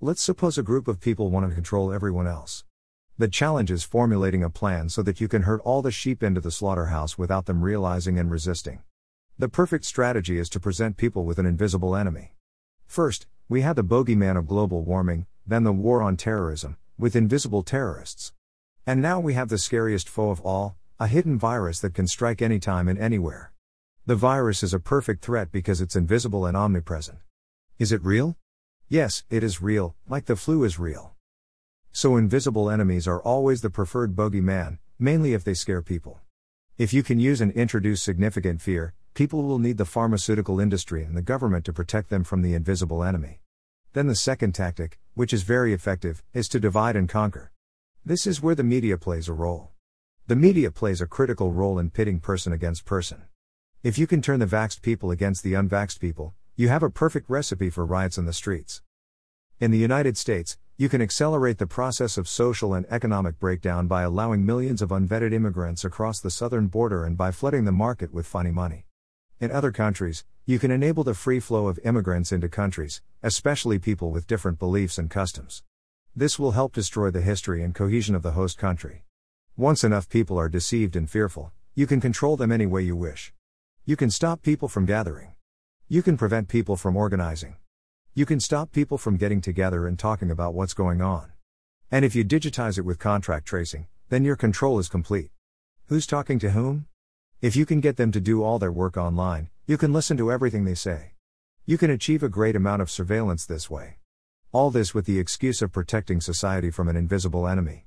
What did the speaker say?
Let's suppose a group of people want to control everyone else. The challenge is formulating a plan so that you can herd all the sheep into the slaughterhouse without them realizing and resisting. The perfect strategy is to present people with an invisible enemy. First, we had the bogeyman of global warming, then the war on terrorism, with invisible terrorists. And now we have the scariest foe of all, a hidden virus that can strike anytime and anywhere. The virus is a perfect threat because it's invisible and omnipresent. Is it real? Yes, it is real, like the flu is real. So invisible enemies are always the preferred bogeyman, mainly if they scare people. If you can use and introduce significant fear, people will need the pharmaceutical industry and the government to protect them from the invisible enemy. Then the second tactic, which is very effective, is to divide and conquer. This is where the media plays a role. The media plays a critical role in pitting person against person. If you can turn the vaxxed people against the unvaxxed people, you have a perfect recipe for riots in the streets. In the United States, you can accelerate the process of social and economic breakdown by allowing millions of unvetted immigrants across the southern border and by flooding the market with funny money. In other countries, you can enable the free flow of immigrants into countries, especially people with different beliefs and customs. This will help destroy the history and cohesion of the host country. Once enough people are deceived and fearful, you can control them any way you wish. You can stop people from gathering. You can prevent people from organizing. You can stop people from getting together and talking about what's going on. And if you digitize it with contract tracing, then your control is complete. Who's talking to whom? If you can get them to do all their work online, you can listen to everything they say. You can achieve a great amount of surveillance this way. All this with the excuse of protecting society from an invisible enemy.